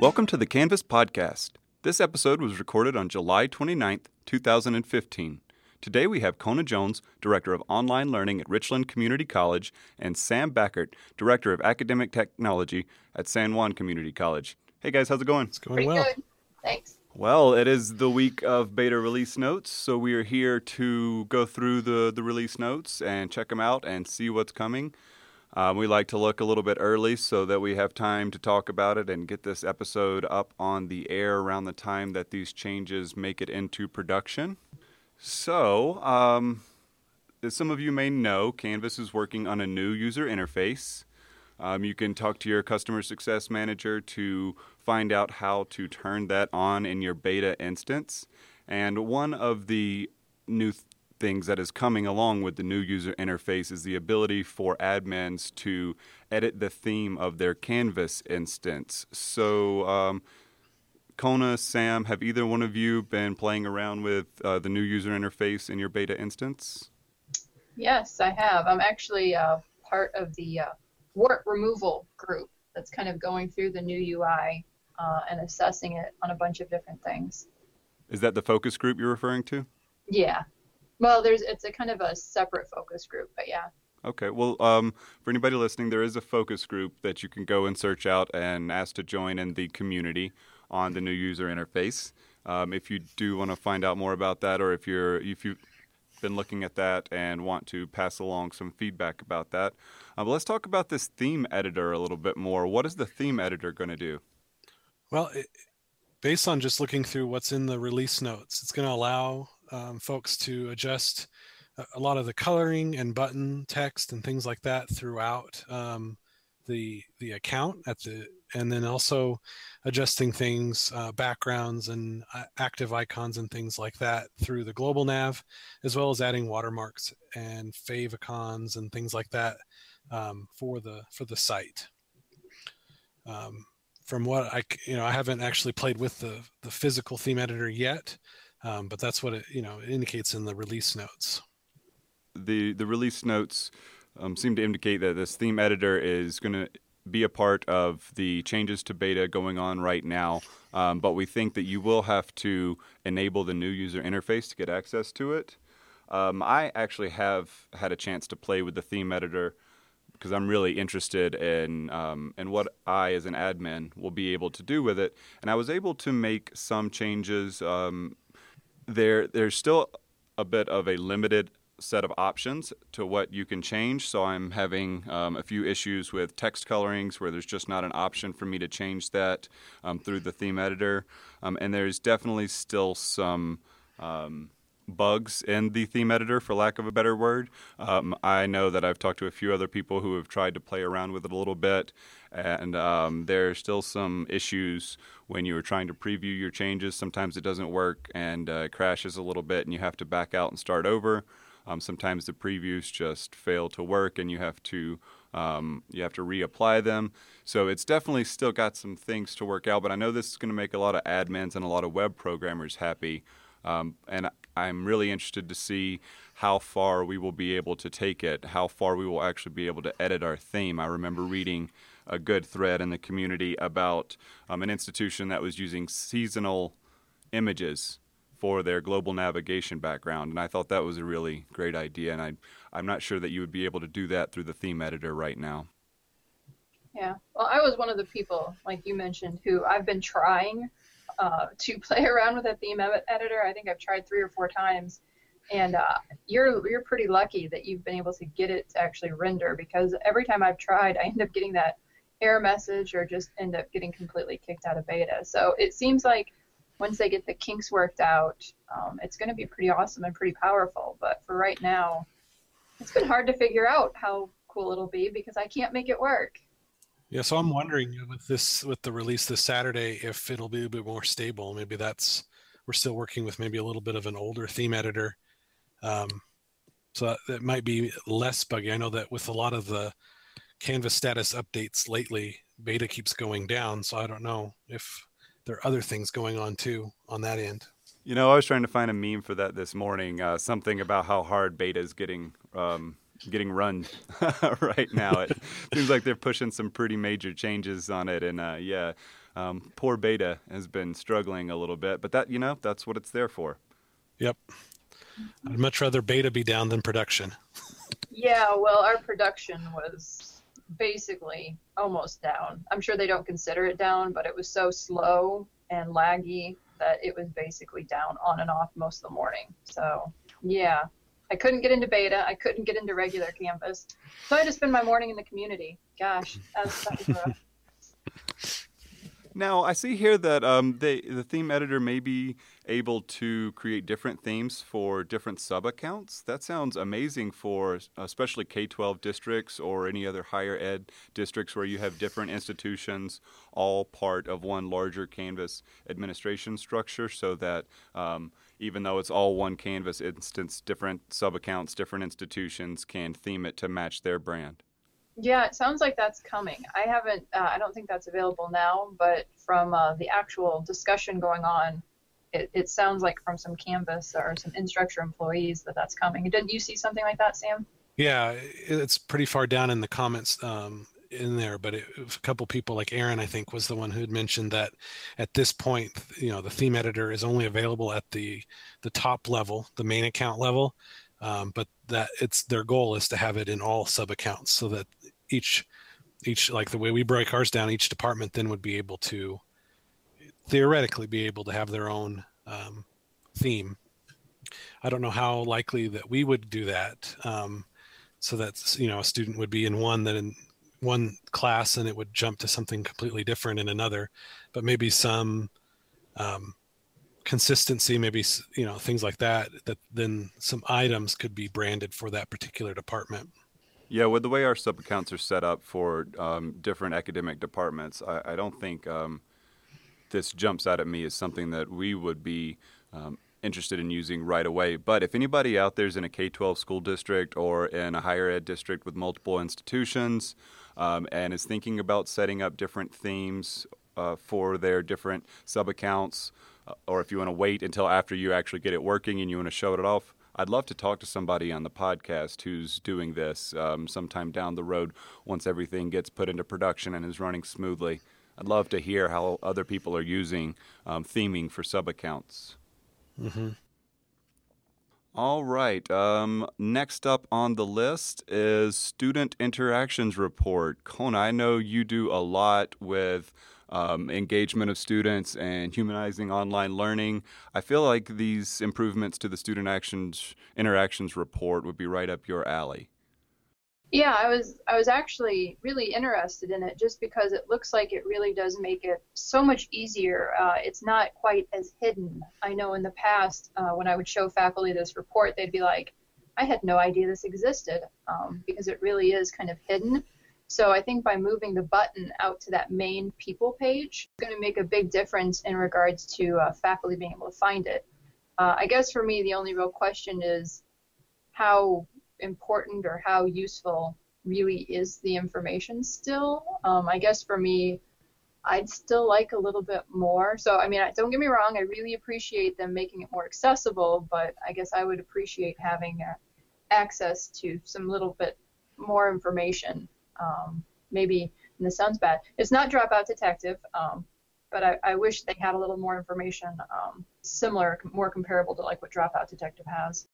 Welcome to the Canvas Podcast. This episode was recorded on July 29th, 2015. Today we have Kona Jones, Director of Online Learning at Richland Community College, and Sam Bachert, Director of Academic Technology at San Juan Community College. Hey guys, how's it going? It's going Pretty well. good. Thanks. Well, it is the week of beta release notes, so we are here to go through the, the release notes and check them out and see what's coming. Um, we like to look a little bit early so that we have time to talk about it and get this episode up on the air around the time that these changes make it into production. So, um, as some of you may know, Canvas is working on a new user interface. Um, you can talk to your customer success manager to find out how to turn that on in your beta instance. And one of the new th- things that is coming along with the new user interface is the ability for admins to edit the theme of their Canvas instance. So, um, Kona, Sam, have either one of you been playing around with uh, the new user interface in your beta instance? Yes, I have. I'm actually uh, part of the uh, wart removal group that's kind of going through the new UI uh, and assessing it on a bunch of different things. Is that the focus group you're referring to? Yeah. Well, there's it's a kind of a separate focus group, but yeah. Okay. Well, um, for anybody listening, there is a focus group that you can go and search out and ask to join in the community on the new user interface. Um, if you do want to find out more about that, or if you're if you've been looking at that and want to pass along some feedback about that, uh, but let's talk about this theme editor a little bit more. What is the theme editor going to do? Well, it, based on just looking through what's in the release notes, it's going to allow um, folks to adjust a, lot of the coloring and button text and things like that throughout um, the the account at the and then also adjusting things uh, backgrounds and uh, active icons and things like that through the global nav as well as adding watermarks and favicons and things like that um, for the for the site um, from what I you know I haven't actually played with the the physical theme editor yet, um, but that's what it you know indicates in the release notes. the the release notes um, seem to indicate that this theme editor is going to be a part of the changes to beta going on right now. Um, but we think that you will have to enable the new user interface to get access to it. Um, I actually have had a chance to play with the theme editor because I'm really interested in um, in what I, as an admin, will be able to do with it. And I was able to make some changes. Um, there, there's still a bit of a limited set of options to what you can change. So I'm having um, a few issues with text colorings where there's just not an option for me to change that um, through the theme editor. Um, and there's definitely still some um, bugs in the theme editor, for lack of a better word. Um, I know that I've talked to a few other people who have tried to play around with it a little bit, and um, there's still some issues when you are trying to preview your changes. Sometimes it doesn't work and uh, crashes a little bit, and you have to back out and start over. Um, sometimes the previews just fail to work, and you have to um, you have to reapply them. So it's definitely still got some things to work out. But I know this is going to make a lot of admins and a lot of web programmers happy. Um, and I'm really interested to see how far we will be able to take it, how far we will actually be able to edit our theme. I remember reading a good thread in the community about um, an institution that was using seasonal images for their global navigation background, and I thought that was a really great idea. And I, I'm not sure that you would be able to do that through the theme editor right now. Yeah. Well, I was one of the people, like you mentioned, who I've been trying uh, to play around with a theme ed- editor. I think I've tried three or four times, and uh, you're you're pretty lucky that you've been able to get it to actually render because every time I've tried, I end up getting that error message or just end up getting completely kicked out of beta. So it seems like once they get the kinks worked out, um, it's going to be pretty awesome and pretty powerful. But for right now, it's been hard to figure out how cool it'll be because I can't make it work. Yeah, so I'm wondering with this with the release this Saturday if it'll be a bit more stable. Maybe that's we're still working with maybe a little bit of an older theme editor, um, so that, that might be less buggy. I know that with a lot of the Canvas status updates lately, beta keeps going down. So I don't know if there are other things going on too on that end. You know, I was trying to find a meme for that this morning. Uh, something about how hard beta is getting um, getting run right now. It seems like they're pushing some pretty major changes on it, and uh, yeah, um, poor beta has been struggling a little bit. But that you know, that's what it's there for. Yep. I'd much rather beta be down than production. Yeah, well, our production was basically almost down. I'm sure they don't consider it down, but it was so slow and laggy that it was basically down on and off most of the morning. So, yeah, I couldn't get into beta. I couldn't get into regular Canvas. So I just spend my morning in the community. Gosh, that's, that's rough. Now, I see here that um, they, the theme editor may be able to create different themes for different sub accounts. That sounds amazing for especially K 12 districts or any other higher ed districts where you have different institutions all part of one larger Canvas administration structure so that um, even though it's all one Canvas instance, different sub accounts, different institutions can theme it to match their brand. Yeah, it sounds like that's coming. I haven't, uh, I don't think that's available now, but from uh, the actual discussion going on, it, it sounds like from some Canvas or some Instructure employees that that's coming. Didn't you see something like that, Sam? Yeah, it's pretty far down in the comments um, in there, but it, a couple people like Aaron, I think, was the one who had mentioned that at this point, you know, the theme editor is only available at the the top level, the main account level, um, but that it's their goal is to have it in all sub accounts so that each each like the way we break ours down, each department then would be able to theoretically be able to have their own um, theme. I don't know how likely that we would do that. Um, so that's you know a student would be in one that in one class and it would jump to something completely different in another, but maybe some um, consistency, maybe you know things like that. That then some items could be branded for that particular department. Yeah, with the way our sub accounts are set up for um, different academic departments, I, I don't think um, this jumps out at me as something that we would be um, interested in using right away. But if anybody out there is in a K 12 school district or in a higher ed district with multiple institutions um, and is thinking about setting up different themes uh, for their different sub accounts, uh, or if you want to wait until after you actually get it working and you want to show it off, I'd love to talk to somebody on the podcast who's doing this um, sometime down the road once everything gets put into production and is running smoothly. I'd love to hear how other people are using um, theming for sub accounts. Mm-hmm. All right. Um, next up on the list is Student Interactions Report. Kona, I know you do a lot with um, engagement of students and humanizing online learning. I feel like these improvements to the student actions interactions report would be right up your alley. Yeah, I was I was actually really interested in it just because it looks like it really does make it so much easier. Uh, it's not quite as hidden. I know in the past uh, when I would show faculty this report, they'd be like, "I had no idea this existed," um, because it really is kind of hidden. So I think by moving the button out to that main people page, it's going to make a big difference in regards to uh, faculty being able to find it. Uh, I guess for me, the only real question is how important or how useful really is the information still. Um, I guess for me, I'd still like a little bit more. So, I mean, don't get me wrong, I really appreciate them making it more accessible, but I guess I would appreciate having uh, access to some little bit more information um, maybe, and this sounds bad, it's not Dropout Detective, um, but I, I, wish they had a little more information um, similar, more comparable to like what Dropout Detective has.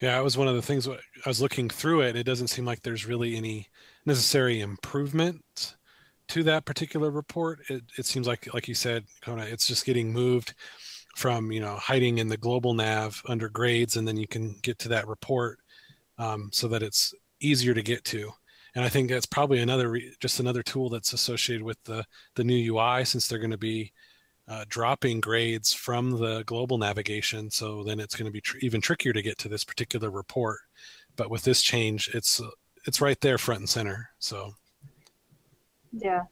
Yeah, it was one of the things I was looking through it. It doesn't seem like there's really any necessary improvement to that particular report. It, it seems like, like you said, Kona, it's just getting moved from you know hiding in the global nav under grades, and then you can get to that report um, so that it's easier to get to and I think that's probably another re- just another tool that's associated with the the new UI since they're going to be uh, dropping grades from the global navigation. So then it's going to be tr- even trickier to get to this particular report. But with this change, it's it's right there front and center. So yeah,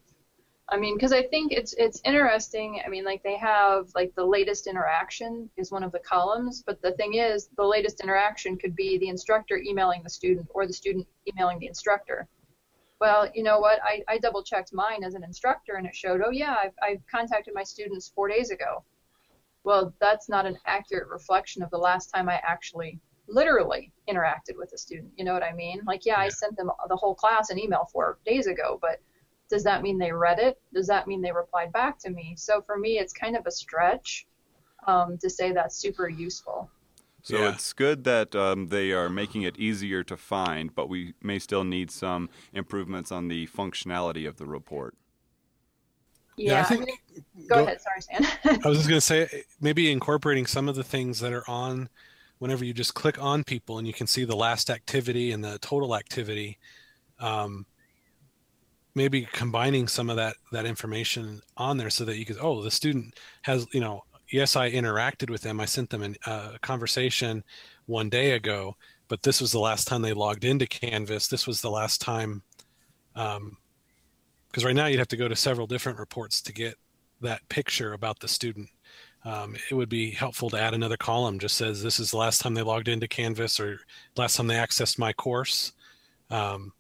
I mean, because I think it's it's interesting. I mean, like they have like the latest interaction is one of the columns, but the thing is, the latest interaction could be the instructor emailing the student or the student emailing the instructor. Well, you know what? I, I double checked mine as an instructor, and it showed, oh yeah, I've, I've contacted my students four days ago. well, that's not an accurate reflection of the last time I actually literally interacted with a student. You know what I mean? Like, yeah, yeah, I sent them the whole class an email four days ago, but does that mean they read it? Does that mean they replied back to me? So for me, it's kind of a stretch um, to say that's super useful. So yeah. it's good that um, they are making it easier to find, but we may still need some improvements on the functionality of the report. Yeah, yeah I think. I mean, go, go, ahead. Sorry, Stan. I was just going to say maybe incorporating some of the things that are on whenever you just click on people and you can see the last activity and the total activity. Um, maybe combining some of that that information on there so that you could oh the student has you know yes, I interacted with them. I sent them a uh, conversation one day ago, but this was the last time they logged into Canvas. This was the last time, because um, right now you'd have to go to several different reports to get that picture about the student. Um, it would be helpful to add another column just says this is the last time they logged into Canvas or last time they accessed my course. Um,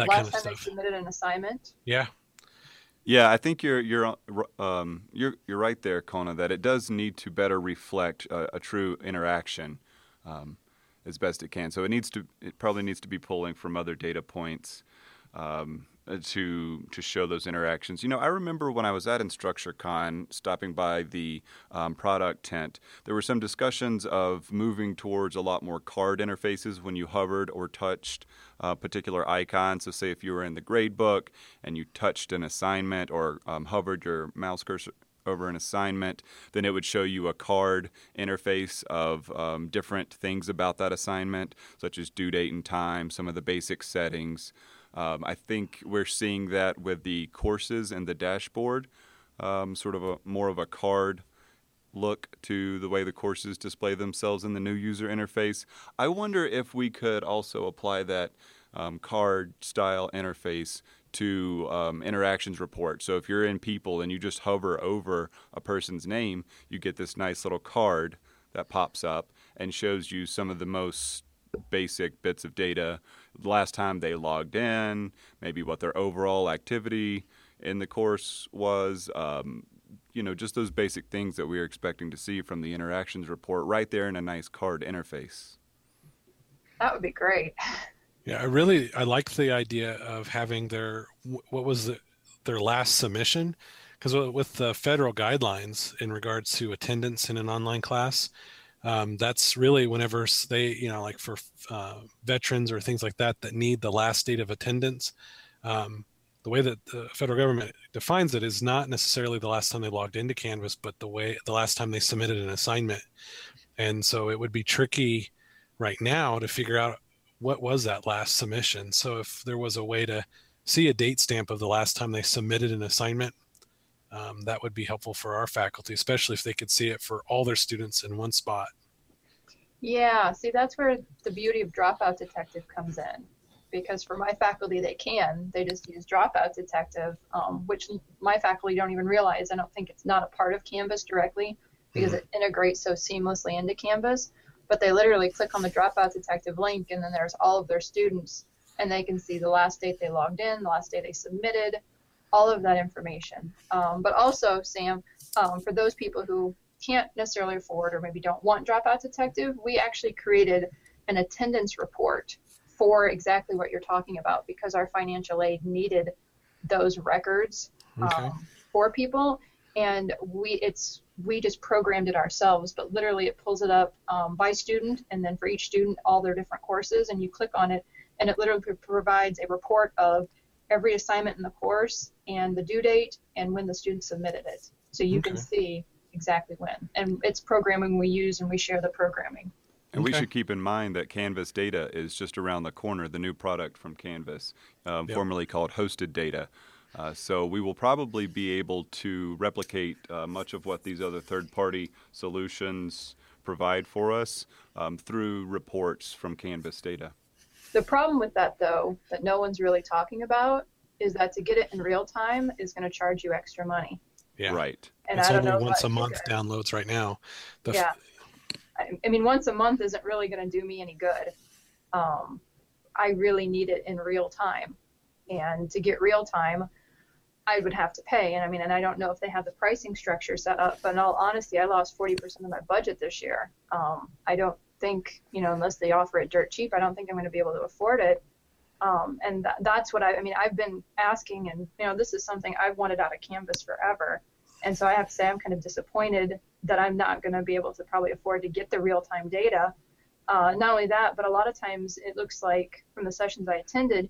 that last kind of time stuff. They submitted an assignment. Yeah, yeah, I think you're you're um, you're you're right there, Kona. That it does need to better reflect a, a true interaction um, as best it can. So it needs to it probably needs to be pulling from other data points um, uh, to to show those interactions. You know, I remember when I was at InstructureCon, stopping by the um, product tent, there were some discussions of moving towards a lot more card interfaces when you hovered or touched uh, particular icons. So, say if you were in the grade book and you touched an assignment or um, hovered your mouse cursor over an assignment, then it would show you a card interface of um, different things about that assignment, such as due date and time, some of the basic settings. Um, I think we're seeing that with the courses and the dashboard, um, sort of a more of a card look to the way the courses display themselves in the new user interface. I wonder if we could also apply that um, card style interface to um, interactions report. So if you're in people and you just hover over a person's name, you get this nice little card that pops up and shows you some of the most basic bits of data last time they logged in, maybe what their overall activity in the course was, um, you know, just those basic things that we are expecting to see from the interactions report right there in a nice card interface. That would be great. Yeah, I really I like the idea of having their what was the, their last submission because with the federal guidelines in regards to attendance in an online class, um, that's really whenever they you know like for uh, veterans or things like that that need the last date of attendance um, the way that the federal government defines it is not necessarily the last time they logged into canvas but the way the last time they submitted an assignment. And so it would be tricky right now to figure out what was that last submission. So if there was a way to see a date stamp of the last time they submitted an assignment um, that would be helpful for our faculty, especially if they could see it for all their students in one spot. Yeah, see, that's where the beauty of Dropout Detective comes in. Because for my faculty, they can. They just use Dropout Detective, um, which my faculty don't even realize. I don't think it's not a part of Canvas directly because mm-hmm. it integrates so seamlessly into Canvas. But they literally click on the Dropout Detective link, and then there's all of their students, and they can see the last date they logged in, the last day they submitted, all of that information. Um, but also, Sam, um, for those people who can't necessarily afford or maybe don't want Dropout Detective, we actually created an attendance report for exactly what you're talking about because our financial aid needed those records okay. um, for people and we it's we just programmed it ourselves but literally it pulls it up um, by student and then for each student all their different courses and you click on it and it literally provides a report of every assignment in the course and the due date and when the student submitted it. So you okay. can see exactly when. And it's programming we use and we share the programming. And okay. we should keep in mind that Canvas Data is just around the corner, the new product from Canvas, um, yep. formerly called Hosted Data. Uh, so we will probably be able to replicate uh, much of what these other third-party solutions provide for us um, through reports from Canvas Data. The problem with that, though, that no one's really talking about, is that to get it in real time is going to charge you extra money. Yeah. Right. And it's I don't only know once a month downloads right now. The yeah. I, I mean, once a month isn't really going to do me any good. Um, I really need it in real time. And to get real time, I would have to pay. And I mean, and I don't know if they have the pricing structure set up, but in all honesty, I lost 40% of my budget this year. Um, I don't think, you know, unless they offer it dirt cheap, I don't think I'm going to be able to afford it. Um, and th- that's what I, I mean, I've been asking, and, you know, this is something I've wanted out of Canvas forever. And so I have to say, I'm kind of disappointed that I'm not going to be able to probably afford to get the real time data. Uh, not only that, but a lot of times it looks like from the sessions I attended,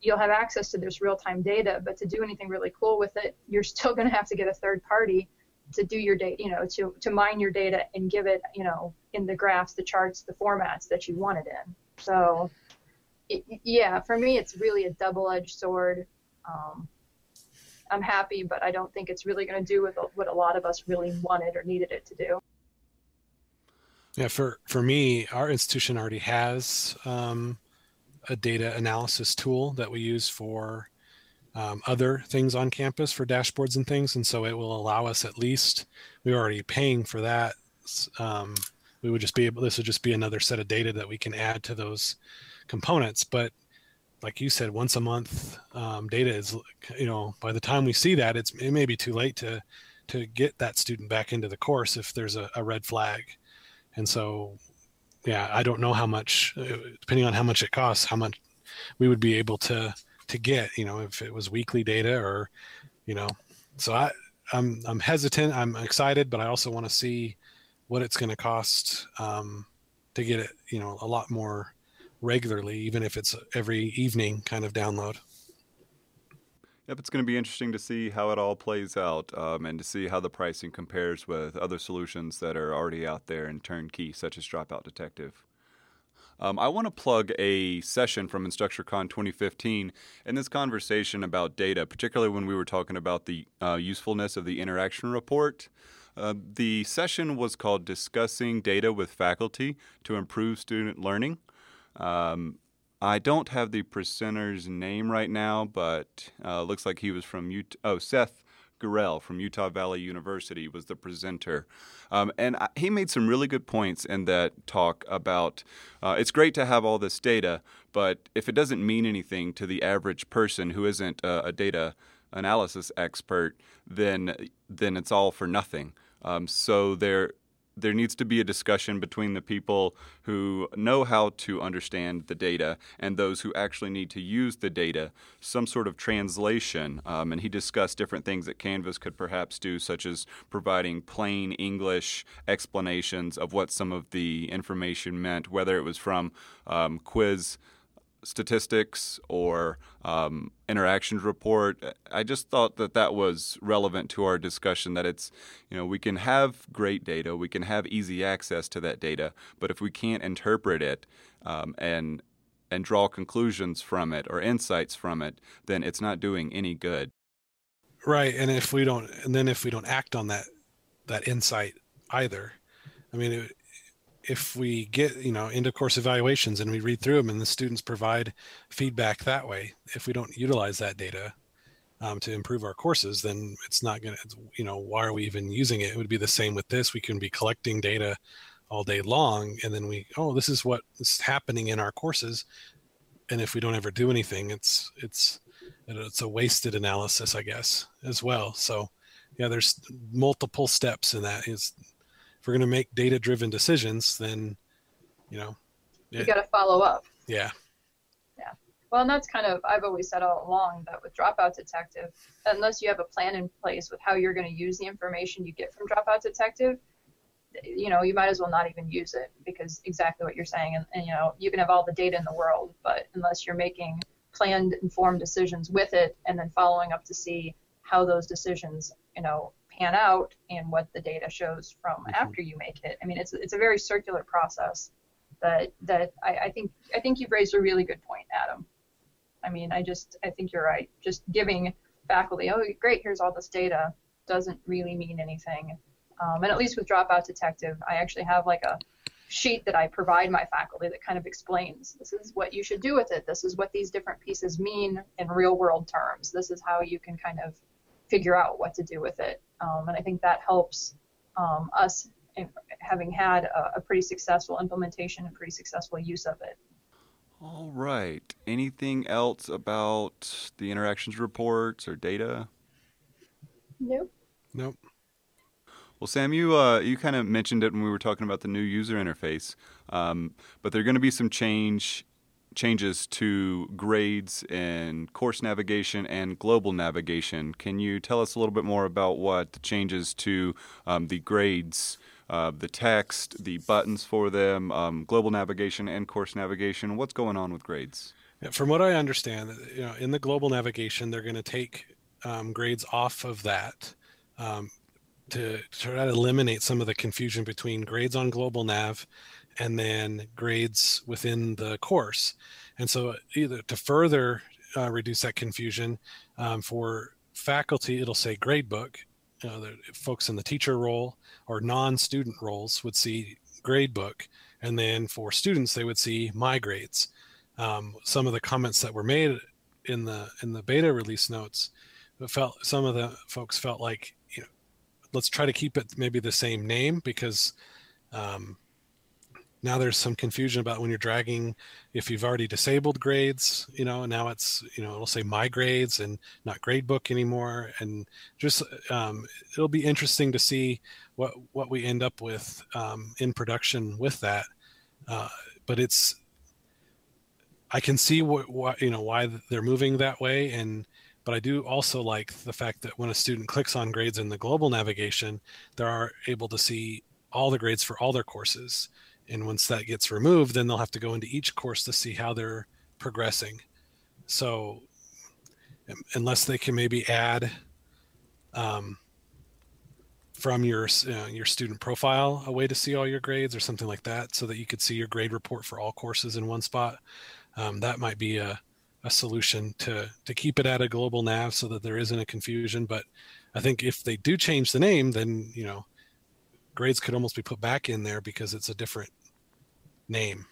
you'll have access to this real-time data, but to do anything really cool with it, you're still going to have to get a third party to do your data, you know, to, to mine your data and give it, you know, in the graphs, the charts, the formats that you want it in. So, it, yeah, for me, it's really a double-edged sword. Um, I'm happy, but I don't think it's really going to do with what a lot of us really wanted or needed it to do. Yeah, for for me, our institution already has um, a data analysis tool that we use for um, other things on campus for dashboards and things. And so it will allow us at least, we're already paying for that. Um, we would just be able, this would just be another set of data that we can add to those components. But like you said, once a month um, data is, you know, by the time we see that, it's, it may be too late to, to get that student back into the course if there's a, a red flag. And so yeah, I don't know how much, uh, depending on how much it costs, how much we would be able to to get. You know, if it was weekly data or, you know, so I I'm I'm hesitant. I'm excited, but I also want to see what it's going to cost um, to get it. You know, a lot more regularly, even if it's every evening kind of download. Yep, it's going to be interesting to see how it all plays out um, and to see how the pricing compares with other solutions that are already out there in turnkey, such as Dropout Detective. Um, I want to plug a session from InstructureCon 2015 in this conversation about data, particularly when we were talking about the uh, usefulness of the interaction report. Uh, the session was called Discussing Data with Faculty to Improve Student Learning. Um, I don't have the presenter's name right now, but uh, looks like he was from Utah. Oh, Seth Gurel from Utah Valley University was the presenter. Um, and I, he made some really good points in that talk about uh, it's great to have all this data, but if it doesn't mean anything to the average person who isn't a data analysis expert, then then it's all for nothing. Um, so there there needs to be a discussion between the people who know how to understand the data and those who actually need to use the data, some sort of translation. Um, and he discussed different things that Canvas could perhaps do, such as providing plain English explanations of what some of the information meant, whether it was from um, quiz statistics or um, interactions report. I just thought that that was relevant to our discussion. That it's you know we can have great data, we can have easy access to that data, but if we can't interpret it um, and and draw conclusions from it or insights from it, then it's not doing any good. Right, and if we don't, and then if we don't act on that that insight either, I mean, it, if we get you know into course evaluations and we read through them and the students provide feedback that way if we don't utilize that data um, to improve our courses then it's not going to you know why are we even using it? It would be the same with this. We can be collecting data all day long and then we oh this is what is happening in our courses. And if we don't ever do anything it's it's it's a wasted analysis i guess as well. So yeah there's multiple steps in that. Is we're going to make data driven decisions, then, you know, you got to follow up. Yeah. Yeah. Well, and that's kind of, I've always said all along that with Dropout Detective, unless you have a plan in place with how you're going to use the information you get from Dropout Detective, you know, you might as well not even use it because exactly what you're saying. And, and, you know, you can have all the data in the world, but unless you're making planned, informed decisions with it and then following up to see how those decisions, you know, pan out and what the data shows from mm-hmm. after you make it. I mean, it's it's a very circular process that that I, I think I think you've raised a really good point, Adam. I mean, I just I think you're right. Just giving faculty, oh great, here's all this data, doesn't really mean anything. Um, and at least with Dropout Detective, I actually have like a sheet that I provide my faculty that kind of explains this is what you should do with it. This is what these different pieces mean in real world terms. This is how you can kind of figure out what to do with it. Um, and I think that helps um, us having had a, a, pretty successful implementation and pretty successful use of it. All right. Anything else about the interactions reports or data? Nope. Nope. Well, Sam, you uh, you kind of mentioned it when we were talking about the new user interface, um, but there are going to be some change changes to grades and course navigation and global navigation. Can you tell us a little bit more about what the changes to um, the grades, uh, the text, the buttons for them, um, global navigation and course navigation? What's going on with grades? From what I understand, you know, in the global navigation, they're going to take um, grades off of that um, to try to eliminate some of the confusion between grades on global nav and then grades within the course. And so, either to further uh, reduce that confusion um, for faculty, it'll say gradebook. You know, the folks in the teacher role or non-student roles would see gradebook, and then for students, they would see my grades. Um, some of the comments that were made in the in the beta release notes felt some of the folks felt like you know let's try to keep it maybe the same name because um, now there's some confusion about when you're dragging if you've already disabled grades you know now it's you know it'll say my grades and not gradebook anymore. And just um, it'll be interesting to see what what we end up with um, in production with that. Uh, but it's i can see what, what you know why they're moving that way. And but I do also like the fact that when a student clicks on grades in the global navigation, they are able to see all the grades for all their courses. And once that gets removed, then they'll have to go into each course to see how they're progressing. So, unless they can maybe add um, from your uh, your student profile a way to see all your grades or something like that, so that you could see your grade report for all courses in one spot, um, that might be a a solution to to keep it at a global nav so that there isn't a confusion. But I think if they do change the name, then you know grades could almost be put back in there because it's a different name.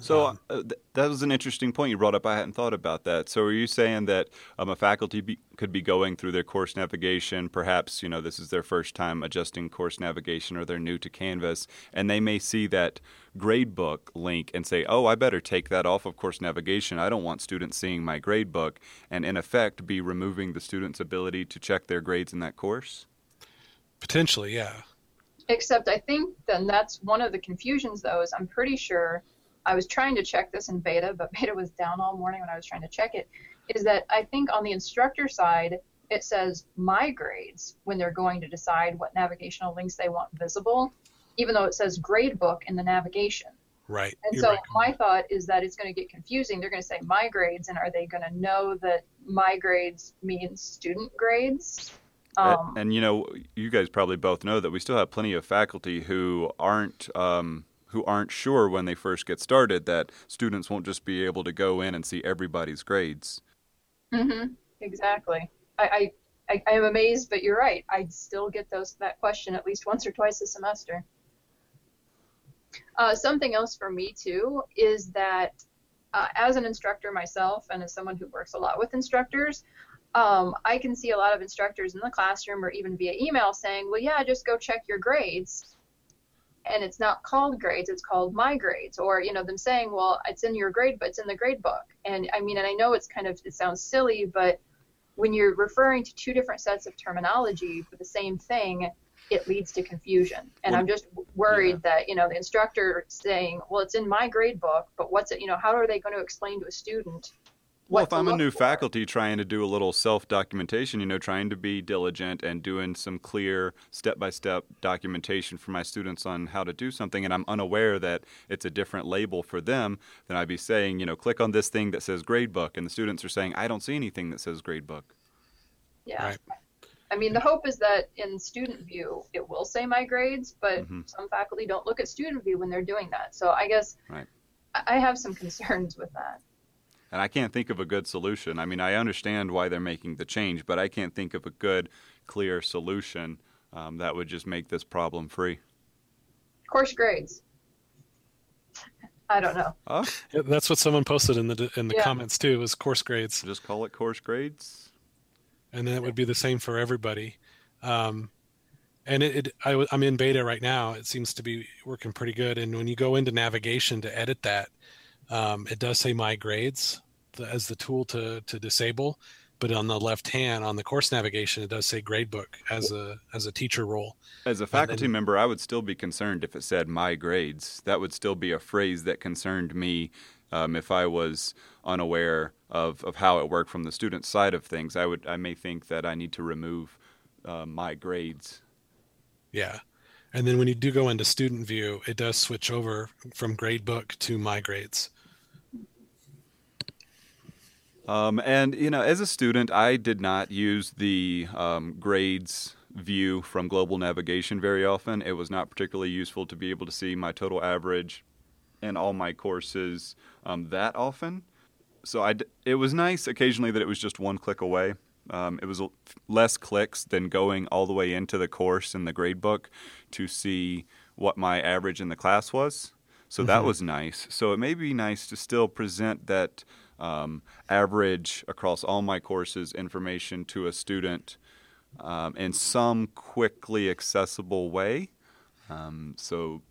So um, uh, th- that was an interesting point you brought up. I hadn't thought about that. So are you saying that um, a faculty be- could be going through their course navigation? Perhaps you know this is their first time adjusting course navigation, or they're new to Canvas, and they may see that gradebook link and say, "Oh, I better take that off of course navigation. I don't want students seeing my gradebook," and in effect, be removing the student's ability to check their grades in that course. Potentially, yeah. Except I think then that's one of the confusions, though, is I'm pretty sure I was trying to check this in beta, but beta was down all morning when I was trying to check it, is that I think on the instructor side, it says my grades when they're going to decide what navigational links they want visible, even though it says gradebook in the navigation. Right. And so right. my thought is that it's going to get confusing. They're going to say my grades, and are they going to know that my grades means student grades? Um, and, and, you know, you guys probably both know that we still have plenty of faculty who aren't um, who aren't sure when they first get started that students won't just be able to go in and see everybody's grades. Mm-hmm. Exactly. I, I, I am amazed, but you're right. I still get those that question at least once or twice a semester. Uh, something else for me too is that uh, as an instructor myself and as someone who works a lot with instructors, um, I can see a lot of instructors in the classroom or even via email saying, well, yeah, just go check your grades. And it's not called grades it's called my grades or you know them saying well it's in your grade but it's in the grade book. And i mean and i know it's kind of it sounds silly but when you're referring to two different sets of terminology for the same thing it leads to confusion. And well, i'm just worried yeah. that you know the instructor saying well it's in my grade book but what's it you know how are they going to explain to a student well, if I'm a new for. faculty trying to do a little self documentation, you know, trying to be diligent and doing some clear step by step documentation for my students on how to do something, and I'm unaware that it's a different label for them, then I'd be saying, you know, click on this thing that says gradebook, and the students are saying, I don't see anything that says gradebook. Yeah. Right. I mean, the hope is that in student view, it will say my grades, but mm-hmm. some faculty don't look at student view when they're doing that. So I guess right. I have some concerns with that. And I can't think of a good solution. I mean, I understand why they're making the change, but I can't think of a good, clear solution um, that would just make this problem free. Course grades. I don't know. Oh? Yeah, that's what someone posted in the in the yeah. comments too. Was course grades. Just call it course grades. And then it would be the same for everybody. Um, and it, it I, I'm in beta right now. It seems to be working pretty good. And when you go into navigation to edit that, um, it does say my grades as the tool to to disable. but on the left hand on the course navigation it does say gradebook as a as a teacher role. As a faculty then, member i would still be concerned if it said my grades. That would still be a phrase that concerned me um, if i was unaware of, of how it worked from the student side of things. I would i may think that i need to remove uh, my grades. Yeah. And then when you do go into student view it does switch over from gradebook to my grades um, and you know, as a student, I did not use the um, grades view from global navigation very often. It was not particularly useful to be able to see my total average in all my courses um, that often. So I d- it was nice occasionally that it was just one click away. Um, it was less clicks than going all the way into the course in the gradebook to see what my average in the class was. So mm-hmm. that was nice. So it may be nice to still present that um, average across all my courses information to a student um, in some quickly accessible way. Um, so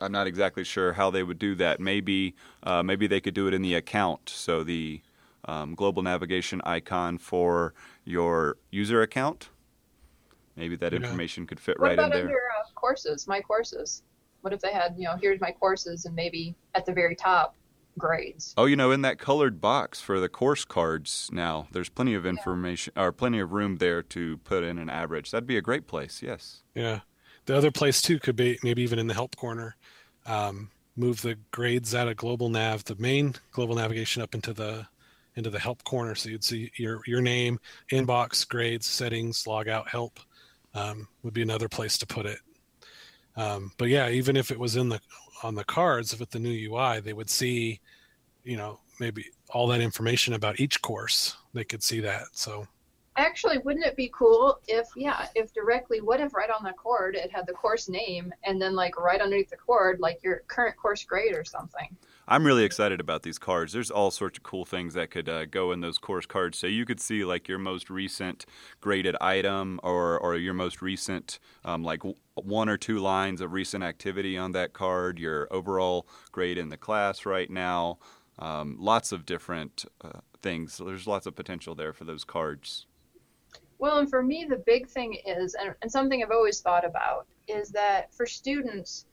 I'm not exactly sure how they would do that. Maybe uh, maybe they could do it in the account. So the um, global navigation icon for your user account. Maybe that yeah. information could fit what right in there. Under, uh, courses, my courses. What if they had, you know, here's my courses, and maybe at the very top grades. Oh, you know, in that colored box for the course cards now, there's plenty of information yeah. or plenty of room there to put in an average. That'd be a great place. Yes. Yeah. The other place too could be maybe even in the help corner. Um, move the grades out of global nav, the main global navigation up into the into the help corner, so you'd see your your name, inbox, grades, settings, log out, help. Um, would be another place to put it. Um, but yeah, even if it was in the on the cards with the new UI, they would see, you know, maybe all that information about each course. They could see that. So actually wouldn't it be cool if yeah if directly what if right on the cord it had the course name and then like right underneath the cord like your current course grade or something i'm really excited about these cards. There's all sorts of cool things that could uh, go in those course cards. So you could see like your most recent graded item or or your most recent um, like one or two lines of recent activity on that card your overall grade in the class right now um, lots of different uh, things. There's lots of potential there for those cards. Well, and for me, the big thing is, and, and something I've always thought about, is that for students,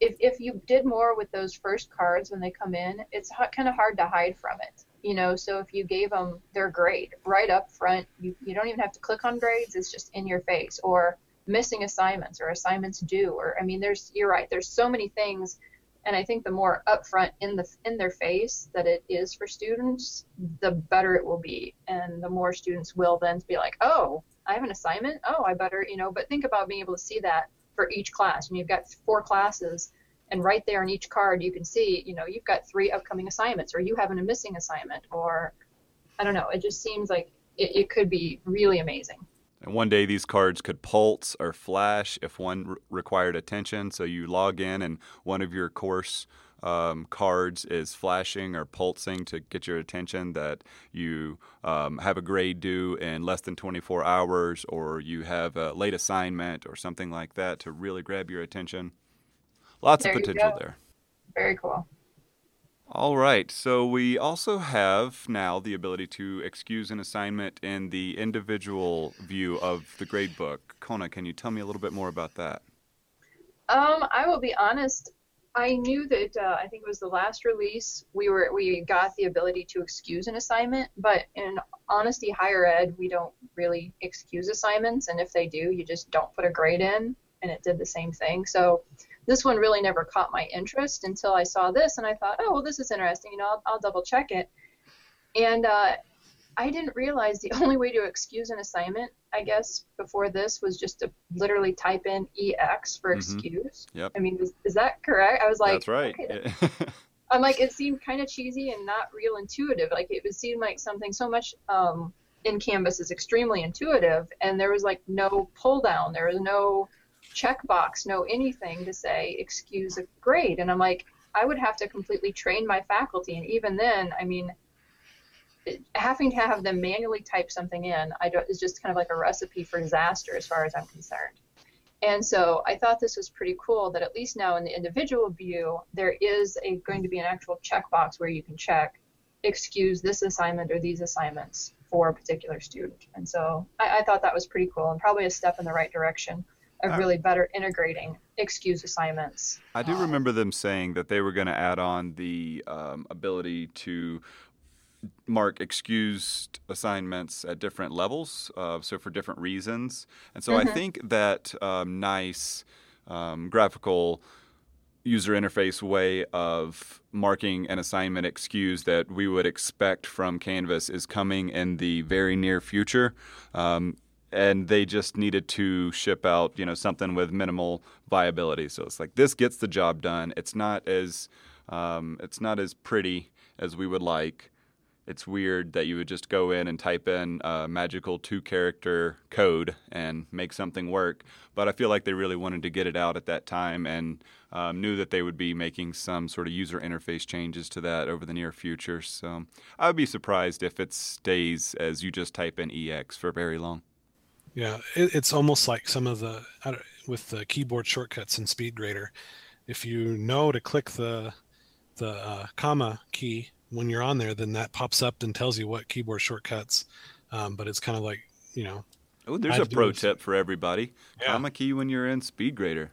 if, if you did more with those first cards when they come in, it's kind of hard to hide from it. You know, so if you gave them their grade right up front, you, you don't even have to click on grades, it's just in your face, or missing assignments or assignments due, or I mean, there's, you're right, there's so many things and I think the more upfront in the in their face that it is for students, the better it will be, and the more students will then be like, oh, I have an assignment. Oh, I better, you know. But think about being able to see that for each class. And you've got four classes, and right there on each card, you can see, you know, you've got three upcoming assignments, or you have a missing assignment, or I don't know. It just seems like it, it could be really amazing. And one day these cards could pulse or flash if one re- required attention. So you log in and one of your course um, cards is flashing or pulsing to get your attention that you um, have a grade due in less than 24 hours or you have a late assignment or something like that to really grab your attention. Lots there of potential there. Very cool. All right. So we also have now the ability to excuse an assignment in the individual view of the gradebook. Kona, can you tell me a little bit more about that? Um, I will be honest. I knew that uh, I think it was the last release we were we got the ability to excuse an assignment, but in honesty, higher ed we don't really excuse assignments, and if they do, you just don't put a grade in, and it did the same thing. So this one really never caught my interest until I saw this and I thought, oh, well, this is interesting. You know, I'll, I'll double check it. And uh, I didn't realize the only way to excuse an assignment, I guess, before this was just to literally type in EX for mm-hmm. excuse. Yep. I mean, is, is, that correct? I was like, that's right. Okay. I'm like, it seemed kind of cheesy and not real intuitive. Like, it would seem like something so much um, in Canvas is extremely intuitive, and there was like no pull down. There was no checkbox, no anything to say excuse a grade. And I'm like, I would have to completely train my faculty. And even then, I mean, having to have them manually type something in I don't, is just kind of like a recipe for disaster as far as I'm concerned. And so I thought this was pretty cool that at least now in the individual view, there is a, going to be an actual checkbox where you can check excuse this assignment or these assignments for a particular student. And so I, I thought that was pretty cool and probably a step in the right direction of really better integrating excuse assignments. I do remember them saying that they were going to add on the um, ability to mark excused assignments at different levels, uh, so for different reasons. And so mm-hmm. I think that um, nice um, graphical user interface way of marking an assignment excuse that we would expect from Canvas is coming in the very near future. Um, and they just needed to ship out, you know, something with minimal viability. So it's like this gets the job done. It's not as um, it's not as pretty as we would like, it's weird that you would just go in and type in a magical two character code and make something work. But I feel like they really wanted to get it out at that time and um, knew that they would be making some sort of user interface changes to that over the near future. So I would be surprised if it stays as you just type in EX for very long. Yeah, it, it's almost like some of the with the keyboard shortcuts in SpeedGrader. If you know to click the the uh, comma key when you're on there, then that pops up and tells you what keyboard shortcuts. Um, but it's kind of like you know. Oh, there's a pro tip for everybody. Yeah. Comma key when you're in SpeedGrader.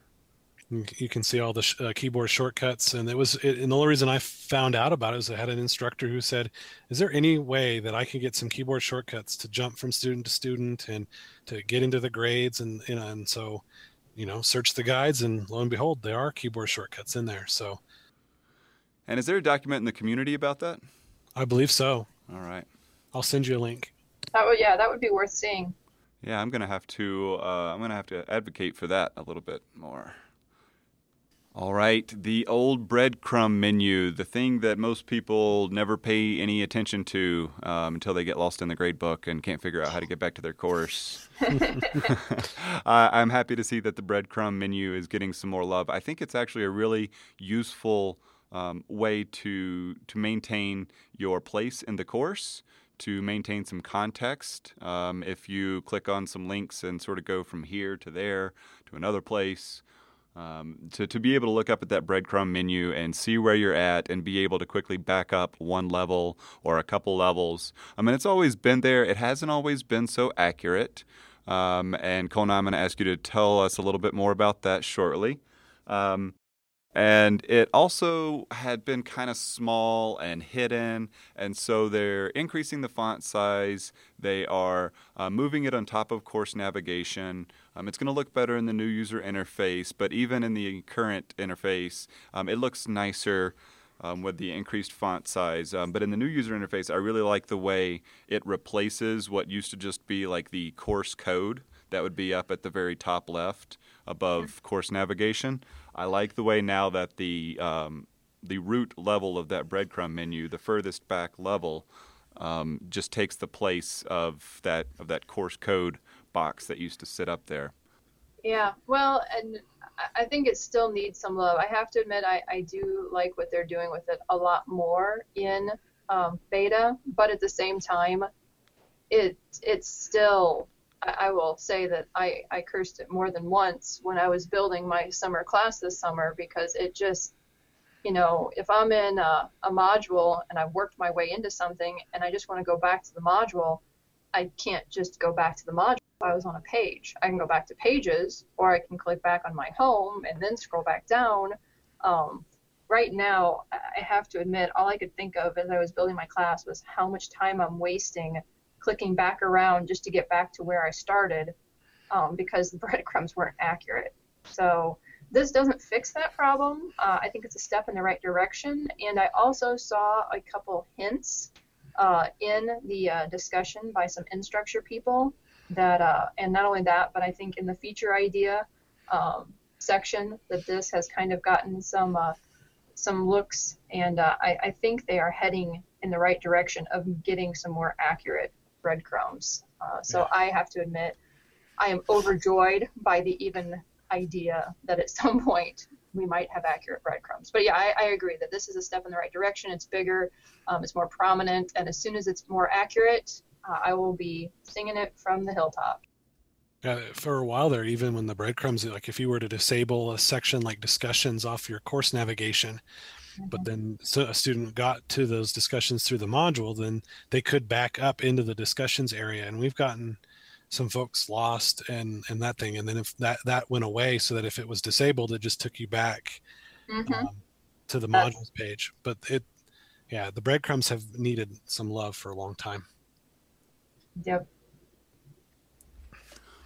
You can see all the sh- uh, keyboard shortcuts, and it was. It, and the only reason I found out about it is I had an instructor who said, "Is there any way that I can get some keyboard shortcuts to jump from student to student and to get into the grades?" And you know, and so, you know, search the guides, and lo and behold, there are keyboard shortcuts in there. So and is there a document in the community about that? I believe so. All right. I'll send you a link. That would, yeah, that would be worth seeing. Yeah, I'm gonna have to. Uh, I'm gonna have to advocate for that a little bit more. All right, the old breadcrumb menu, the thing that most people never pay any attention to um, until they get lost in the grade book and can't figure out how to get back to their course. I'm happy to see that the breadcrumb menu is getting some more love. I think it's actually a really useful um, way to to maintain your place in the course, to maintain some context. Um, if you click on some links and sort of go from here to there to another place, um, to, to be able to look up at that breadcrumb menu and see where you're at and be able to quickly back up one level or a couple levels. I mean, it's always been there. It hasn't always been so accurate. Um, and Kona, I'm going to ask you to tell us a little bit more about that shortly. Um, and it also had been kind of small and hidden. And so they're increasing the font size. They are uh, moving it on top of course navigation. Um, it's going to look better in the new user interface, but even in the current interface, um, it looks nicer. Um, with the increased font size. Um, but in the new user interface, I really like the way it replaces what used to just be like the course code that would be up at the very top left above course navigation. I like the way now that the um, the root level of that breadcrumb menu, the furthest back level, um, just takes the place of that of that course code box that used to sit up there. Yeah, well, and I think it still needs some love. I have to admit, I, I do like what they're doing with it a lot more in um, beta, but at the same time, it it's still I, will say that I, I cursed it more than once when I was building my summer class this summer because it just, you know, if I'm in a, a module and I've worked my way into something and I just want to go back to the module, I can't just go back to the module. If I was on a page. I can go back to pages, or I can click back on my home and then scroll back down. Um, right now, I have to admit, all I could think of as I was building my class was how much time I'm wasting clicking back around just to get back to where I started um, because the breadcrumbs weren't accurate. So this doesn't fix that problem. Uh, I think it's a step in the right direction. And I also saw a couple hints uh, in the uh, discussion by some Instructure people that, uh, and not only that, but I think in the feature idea um, section that this has kind of gotten some uh, some looks, and uh, I, I think they are heading in the right direction of getting some more accurate breadcrumbs. Uh, so yeah. I have to admit, I am overjoyed by the even idea that at some point we might have accurate breadcrumbs. But yeah, I, I agree that this is a step in the right direction. It's bigger, um, it's more prominent, and as soon as it's more accurate, uh, I will be singing it from the hilltop. Yeah, for a while there, even when the breadcrumbs, like if you were to disable a section like discussions off your course navigation, but then so a student got to those discussions through the module, then they could back up into the discussions area. And we've gotten some folks lost and and that thing. And then if that that went away, so that if it was disabled, it just took you back Mm-hmm. um, to the modules page. But it, yeah, the breadcrumbs have needed some love for a long time. Yep.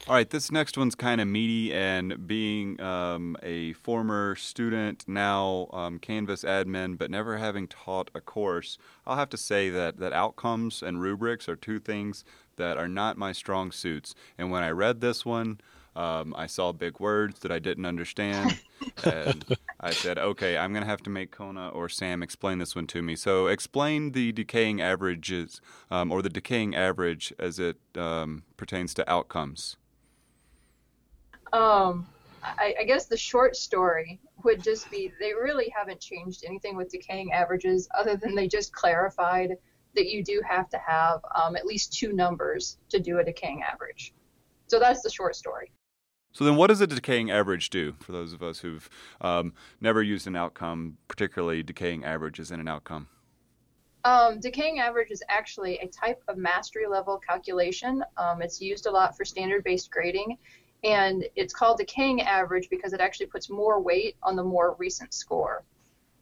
All right, this next one's kind of meaty, and being um, a former student, now um, Canvas admin, but never having taught a course, I'll have to say that, that outcomes and rubrics are two things that are not my strong suits. And when I read this one, um, I saw big words that I didn't understand, and I said, "Okay, I'm going to have to make Kona or Sam explain this one to me." So, explain the decaying averages, um, or the decaying average as it um, pertains to outcomes. Um, I, I guess the short story would just be they really haven't changed anything with decaying averages other than they just clarified that you do have to have um, at least two numbers to do a decaying average. So that's the short story. So then, what does a decaying average do for those of us who've um, never used an outcome, particularly decaying averages in an outcome? Um, decaying average is actually a type of mastery level calculation. Um, it's used a lot for standard based grading, and it's called decaying average because it actually puts more weight on the more recent score.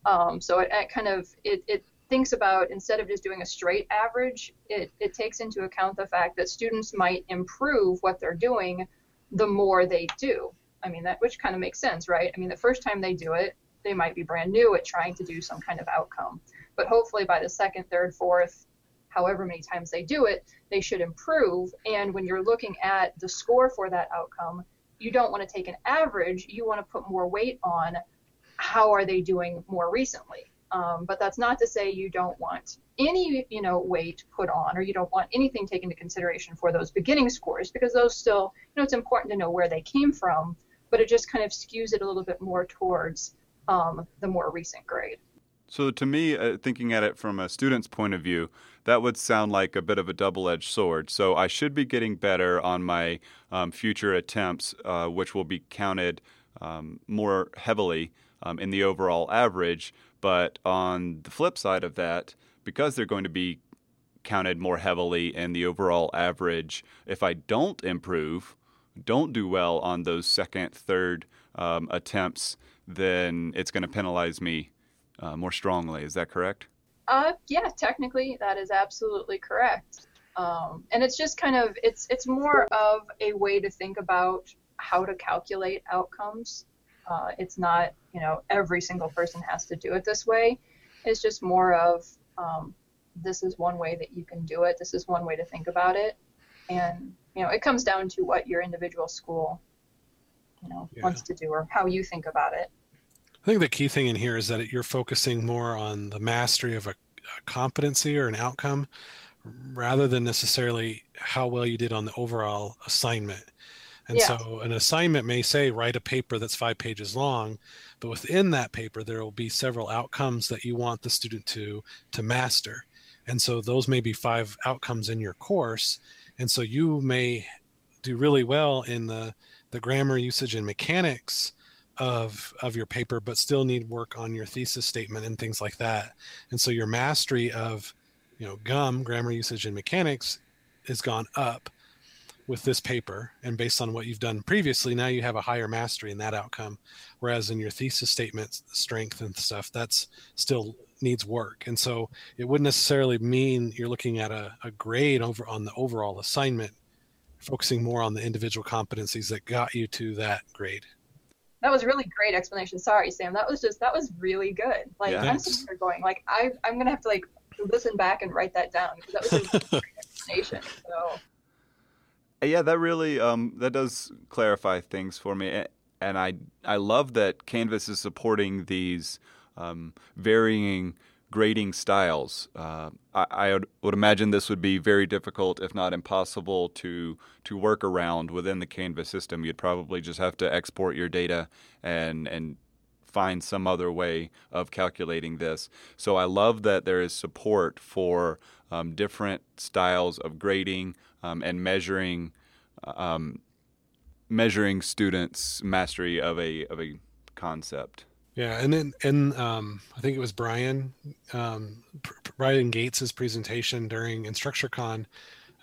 Um, so it, it kind of it, it thinks about instead of just doing a straight average, it, it takes into account the fact that students might improve what they're doing the more they do. I mean that which kind of makes sense, right? I mean the first time they do it, they might be brand new at trying to do some kind of outcome but hopefully by the second, third, fourth, however many times they do it, they should improve. And when you're looking at the score for that outcome, you don't want to take an average. You want to put more weight on how are they doing more recently. Um, but that's not to say you don't want any, you know, weight put on, or you don't want anything taken into consideration for those beginning scores, because those still, you know, it's important to know where they came from. But it just kind of skews it a little bit more towards um, the more recent grade. So, to me, uh, thinking at it from a student's point of view, that would sound like a bit of a double edged sword. So, I should be getting better on my um, future attempts, uh, which will be counted um, more heavily um, in the overall average. But on the flip side of that, because they're going to be counted more heavily in the overall average, if I don't improve, don't do well on those second, third um, attempts, then it's going to penalize me uh, more strongly. Is that correct? Uh, yeah, technically that is absolutely correct. Um, and it's just kind of it's it's more of a way to think about how to calculate outcomes. Uh, it's not you know every single person has to do it this way. It's just more of um, this is one way that you can do it. This is one way to think about it, and you know it comes down to what your individual school you know Yeah. wants to do or how you think about it. I think the key thing in here is that you're focusing more on the mastery of a, a competency or an outcome rather than necessarily how well you did on the overall assignment. And Yeah. so an assignment may say write a paper that's five pages long, but within that paper there will be several outcomes that you want the student to to master. And so those may be five outcomes in your course. And so you may do really well in the the grammar usage and mechanics of of your paper but still need work on your thesis statement and things like that. And so your mastery of you know gum grammar usage and mechanics has gone up with this paper. And based on what you've done previously now you have a higher mastery in that outcome. Whereas in your thesis statement strength and stuff that's still needs work. And so it wouldn't necessarily mean you're looking at a, a grade over on the overall assignment focusing more on the individual competencies that got you to that grade That was really great explanation. Sorry, Sam. That was just that was really good. Like Yeah. I'm sitting here going like I I'm gonna have to like listen back and write that down because that was a really great explanation. So Yeah, that really um, that does clarify things for me, and I I love that Canvas is supporting these um, varying grading styles. Uh, I, I would, imagine this would be very difficult, if not impossible, to to work around within the Canvas system. You'd probably just have to export your data and and find some other way of calculating this. So I love that there is support for um, different styles of grading um, and measuring um, measuring students' mastery of a of a concept. Yeah, and then and um, I think it was Brian um, Brian Gates's presentation during InstructureCon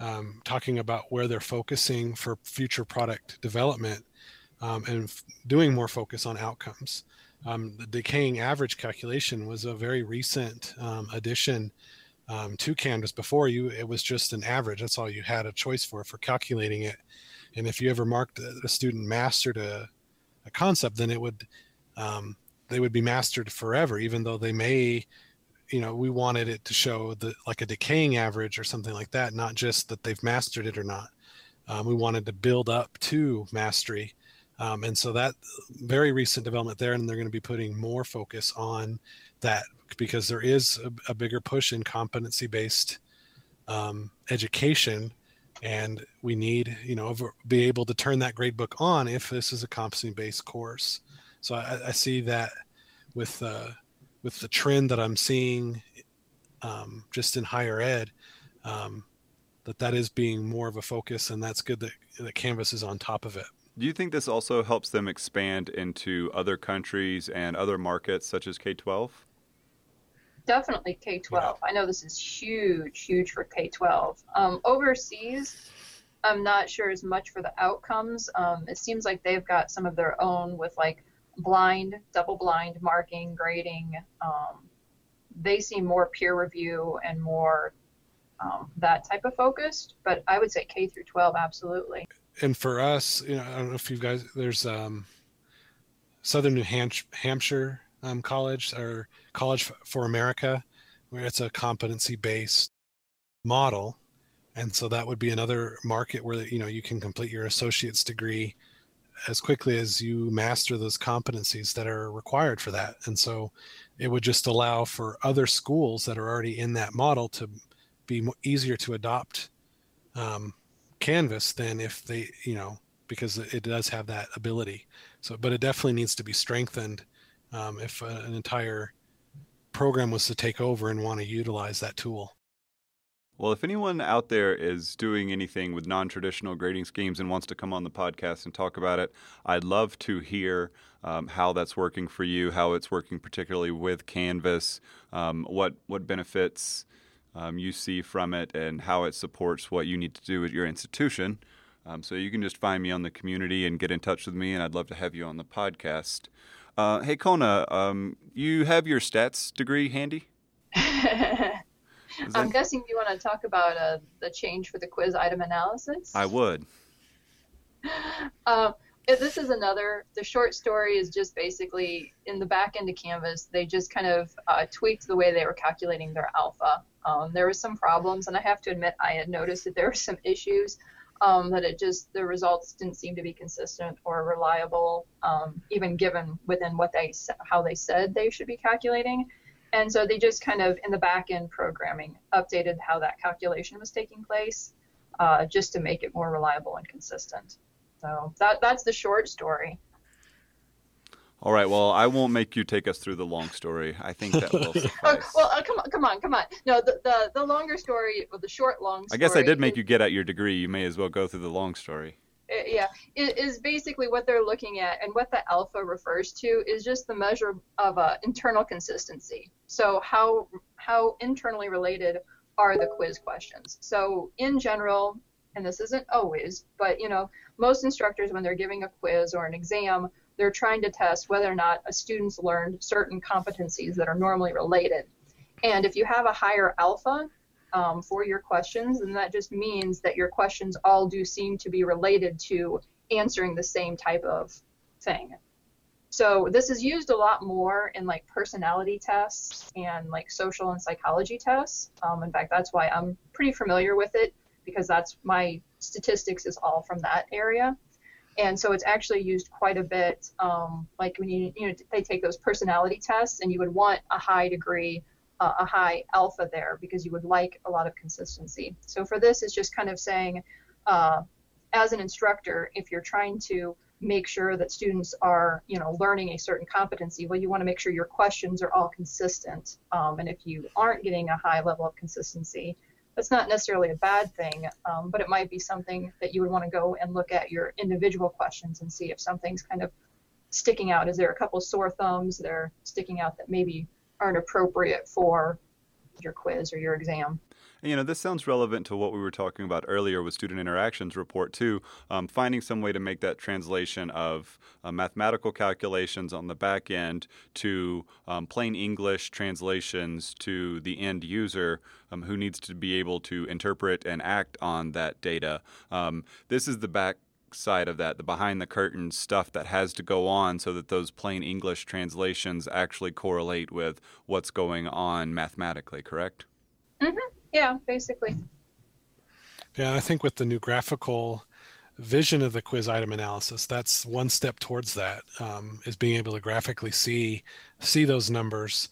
um, talking about where they're focusing for future product development um, and f- doing more focus on outcomes. Um, the decaying average calculation was a very recent um, addition to Canvas. Before you, it was just an average. That's all you had a choice for for calculating it. And if you ever marked a student mastered a, a concept, then it would they would be mastered forever, even though they may you know we wanted it to show the like a decaying average or something like that not just that they've mastered it or not. Um, we wanted to build up to mastery. Um, and so that very recent development there and they're going to be putting more focus on that because there is a, a bigger push in competency based um, education and we need you know be able to turn that grade book on if this is a competency based course so I, I see that with uh, with the trend that I'm seeing um, just in higher ed, um, that that is being more of a focus, and that's good that, that Canvas is on top of it. Do you think this also helps them expand into other countries and other markets such as K 12? Definitely K 12. Yeah. I know this is huge, huge for K 12. Um, overseas, I'm not sure as much for the outcomes. Um, it seems like they've got some of their own with like blind, double blind marking, grading. Um, they seem more peer review and more um, that type of focused. But I would say K through 12, absolutely. And for us, you know, I don't know if you guys, there's um, Southern New Hampshire um, College or College for America, where it's a competency based model. And so that would be another market where you know you can complete your associate's degree as quickly as you master those competencies that are required for that. And so it would just allow for other schools that are already in that model to be easier to adopt um, Canvas than if they, you know, because it does have that ability. So, but it definitely needs to be strengthened um, if an entire program was to take over and want to utilize that tool. Well, if anyone out there is doing anything with non traditional grading schemes and wants to come on the podcast and talk about it, I'd love to hear um, how that's working for you, how it's working particularly with Canvas, um, what, what benefits um, you see from it, and how it supports what you need to do at your institution. Um, so you can just find me on the community and get in touch with me, and I'd love to have you on the podcast. Uh, hey, Kona, um, you have your stats degree handy? I'm guessing you want to talk about uh, the change for the quiz item analysis. I would. Um, this is another. The short story is just basically in the back end of Canvas. They just kind of uh, tweaked the way they were calculating their alpha. Um, there was some problems, and I have to admit I had noticed that there were some issues. Um, that it just the results didn't seem to be consistent or reliable, um, even given within what they how they said they should be calculating. And so they just kind of, in the back end programming, updated how that calculation was taking place uh, just to make it more reliable and consistent. So that, that's the short story. All right. Well, I won't make you take us through the long story. I think that will suffice. oh, well, uh, come on, come on, come on. No, the, the, the longer story, or the short long story. I guess I did make you get at your degree. You may as well go through the long story. Uh, yeah, it is basically what they're looking at, and what the alpha refers to is just the measure of uh, internal consistency. So how how internally related are the quiz questions? So in general, and this isn't always, but you know, most instructors when they're giving a quiz or an exam, they're trying to test whether or not a student's learned certain competencies that are normally related. And if you have a higher alpha, um, for your questions, and that just means that your questions all do seem to be related to answering the same type of thing. So this is used a lot more in like personality tests and like social and psychology tests. Um, in fact, that's why I'm pretty familiar with it because that's my statistics is all from that area. And so it's actually used quite a bit. Um, like when you you know they take those personality tests, and you would want a high degree a high alpha there because you would like a lot of consistency. So for this, it's just kind of saying, uh, as an instructor, if you're trying to make sure that students are, you know, learning a certain competency, well, you want to make sure your questions are all consistent. Um, and if you aren't getting a high level of consistency, that's not necessarily a bad thing, um, but it might be something that you would want to go and look at your individual questions and see if something's kind of sticking out? Is there a couple sore thumbs that are sticking out that maybe aren't appropriate for your quiz or your exam? you know, this sounds relevant to what we were talking about earlier with student interactions report too. Um, finding some way to make that translation of uh, mathematical calculations on the back end to um, plain English translations to the end user um, who needs to be able to interpret and act on that data. Um, this is the back side of that, the behind the curtain stuff that has to go on so that those plain English translations actually correlate with what's going on mathematically, correct? Mm-hmm. Yeah, basically. Yeah, I think with the new graphical vision of the quiz item analysis, that's one step towards that. Um, is being able to graphically see see those numbers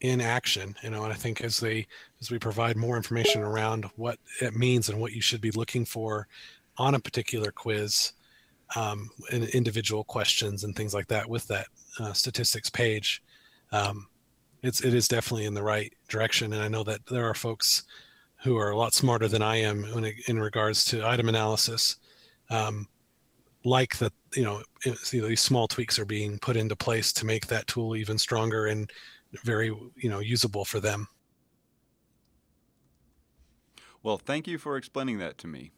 in action. You know, and I think as they as we provide more information around what it means and what you should be looking for on a particular quiz, um, and individual questions and things like that with that uh, statistics page. Um, it's it is definitely in the right direction, and I know that there are folks who are a lot smarter than I am in, in regards to item analysis. Um, like that, you know, these small tweaks are being put into place to make that tool even stronger and very, you know, usable for them. Well, thank you for explaining that to me.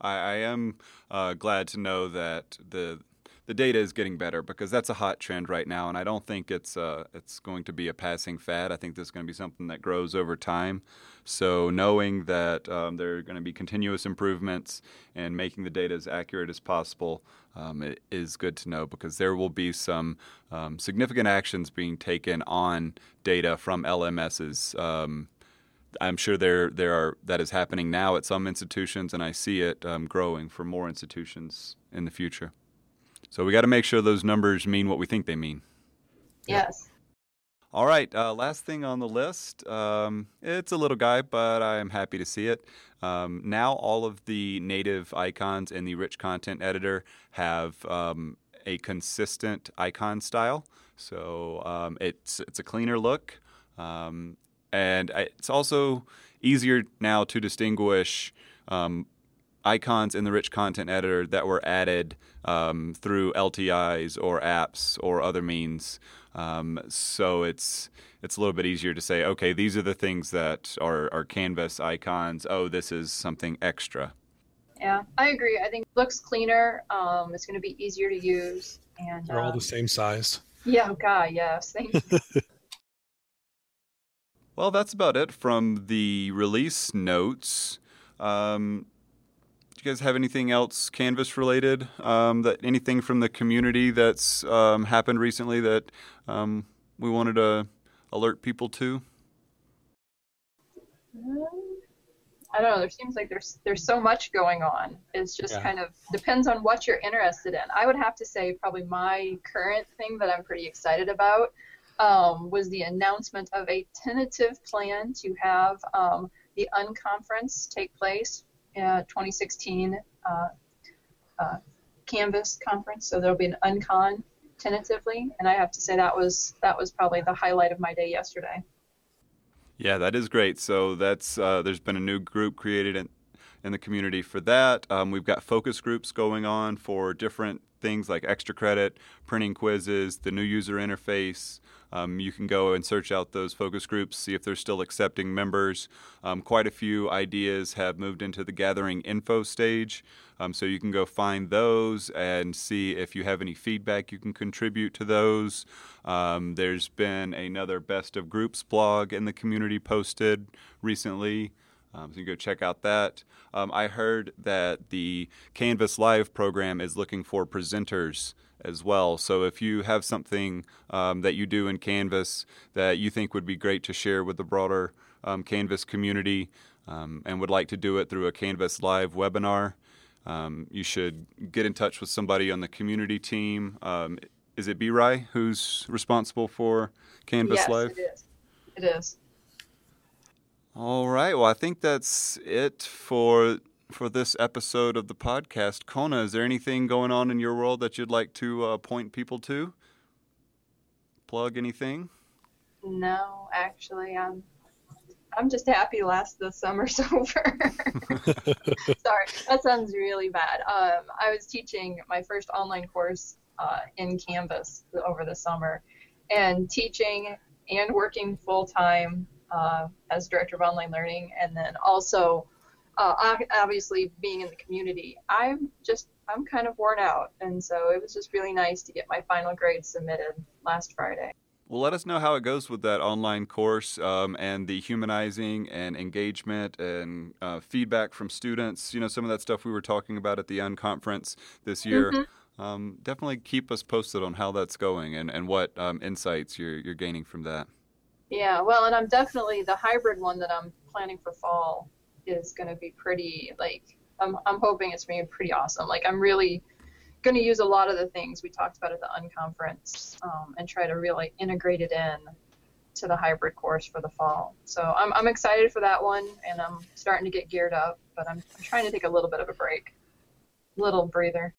I, I am uh, glad to know that the the data is getting better because that's a hot trend right now, and I don't think it's uh, it's going to be a passing fad. I think this is going to be something that grows over time. So knowing that um, there are going to be continuous improvements and making the data as accurate as possible um, is good to know because there will be some um, significant actions being taken on data from LMSs. I'm sure there there are that is happening now at some institutions, and I see it um, growing for more institutions in the future. So we got to make sure those numbers mean what we think they mean. Yes. All right, uh, last thing on the list. Um, it's a little guy, but I am happy to see it. Um, now, all of the native icons in the rich content editor have um, a consistent icon style. So um, it's it's a cleaner look, um, and it's also easier now to distinguish um, icons in the rich content editor that were added um, through LTIs or apps or other means. Um, so it's it's a little bit easier to say, okay, these are the things that are, are Canvas icons. Oh, this is something extra. Yeah, I agree. I think it looks cleaner. Um, it's going to be easier to use, and they're all the um, same size. Yeah, God, yes. Thank you. well, that's about it from the release notes. Um, you guys have anything else Canvas related? Um, that anything from the community that's um, happened recently that um, we wanted to alert people to? I don't know. There seems like there's there's so much going on. It's just yeah. kind of depends on what you're interested in. I would have to say probably my current thing that I'm pretty excited about um, was the announcement of a tentative plan to have um, the unconference take place 2016 uh, uh, Canvas conference. So there'll be an Uncon tentatively, and I have to say that was that was probably the highlight of my day yesterday. Yeah, that is great. So that's uh, there's been a new group created in, the community for that. Um, we've got focus groups going on for different things like extra credit, printing quizzes, the new user interface, um, you can go and search out those focus groups, see if they're still accepting members. Um, quite a few ideas have moved into the gathering info stage, um, so you can go find those and see if you have any feedback you can contribute to those. Um, there's been another best of groups blog in the community posted recently. Um, so you can go check out that. Um, I heard that the Canvas Live program is looking for presenters as well. So if you have something um, that you do in Canvas that you think would be great to share with the broader um, Canvas community um, and would like to do it through a Canvas Live webinar, um, you should get in touch with somebody on the community team. Um, is it B-Rai who's responsible for Canvas yes, Live? It is. It is. All right. Well, I think that's it for for this episode of the podcast. Kona, is there anything going on in your world that you'd like to uh, point people to? Plug anything? No, actually, I'm I'm just happy last the summer's over. Sorry, that sounds really bad. Um, I was teaching my first online course uh, in Canvas over the summer, and teaching and working full time uh, as director of online learning, and then also uh, obviously being in the community. I'm just I'm kind of worn out, and so it was just really nice to get my final grade submitted last Friday. Well, let us know how it goes with that online course um, and the humanizing and engagement and uh, feedback from students. You know, some of that stuff we were talking about at the unconference this year. Mm-hmm. Um, definitely keep us posted on how that's going and, and what um, insights you're, you're gaining from that. Yeah, well, and I'm definitely the hybrid one that I'm planning for fall is going to be pretty, like, I'm, I'm hoping it's going to be pretty awesome. Like, I'm really going to use a lot of the things we talked about at the unconference um, and try to really integrate it in to the hybrid course for the fall. So I'm, I'm excited for that one and I'm starting to get geared up, but I'm, I'm trying to take a little bit of a break, little breather.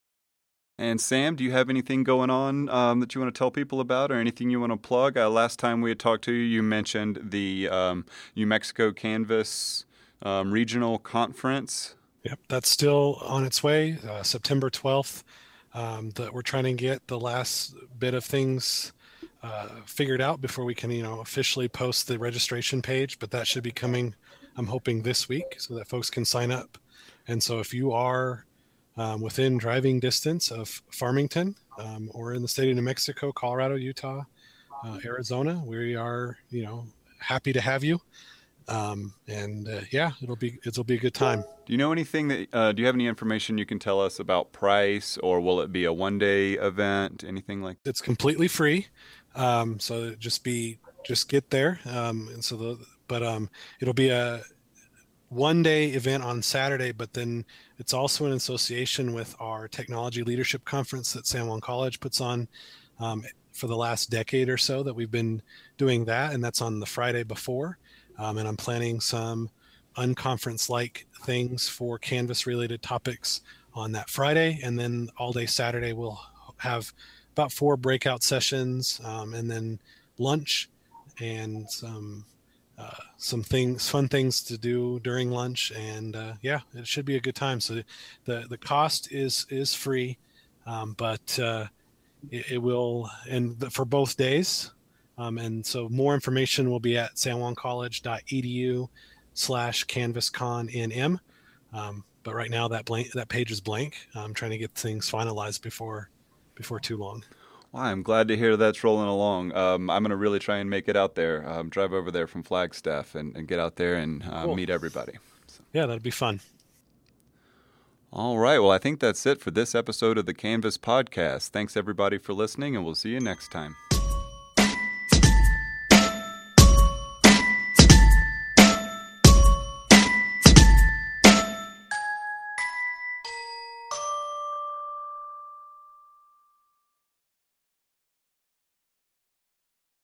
And Sam, do you have anything going on um, that you want to tell people about, or anything you want to plug? Uh, last time we had talked to you, you mentioned the um, New Mexico Canvas um, Regional Conference. Yep, that's still on its way, uh, September 12th um, that we're trying to get the last bit of things uh, figured out before we can, you know, officially post the registration page. But that should be coming, I'm hoping, this week so that folks can sign up. And so if you are um, within driving distance of Farmington um, or in the state of New Mexico, Colorado, Utah, uh, Arizona, we are, you know, happy to have you um, and uh, yeah, it'll be it'll be a good time. Do you know anything that? Uh, do you have any information you can tell us about price, or will it be a one day event? Anything like? That? It's completely free, um, so just be just get there. Um, and so the but um, it'll be a one day event on Saturday, but then it's also in association with our technology leadership conference that San Juan College puts on. Um, for the last decade or so that we've been doing that and that's on the friday before um, and I'm planning some unconference like things for Canvas related topics on that Friday. And then all day Saturday, we'll have about four breakout sessions um, and then lunch and some. Some things, fun things to do during lunch, and uh, yeah, it should be a good time. So the the cost is is free, um, but uh, it, it, will, and for both days, um, and so more information will be at sanjuancollege.edu slash canvasconnm. Um, but right now that blank that page is blank. I'm trying to get things finalized before before too long. Well, I'm glad to hear that's rolling along. Um, I'm going to really try and make it out there, um, drive over there from Flagstaff and, and get out there and uh, cool. meet everybody. So. Yeah, that'd be fun. All right. Well, I think that's it for this episode of the Canvas Podcast. Thanks, everybody, for listening, and we'll see you next time.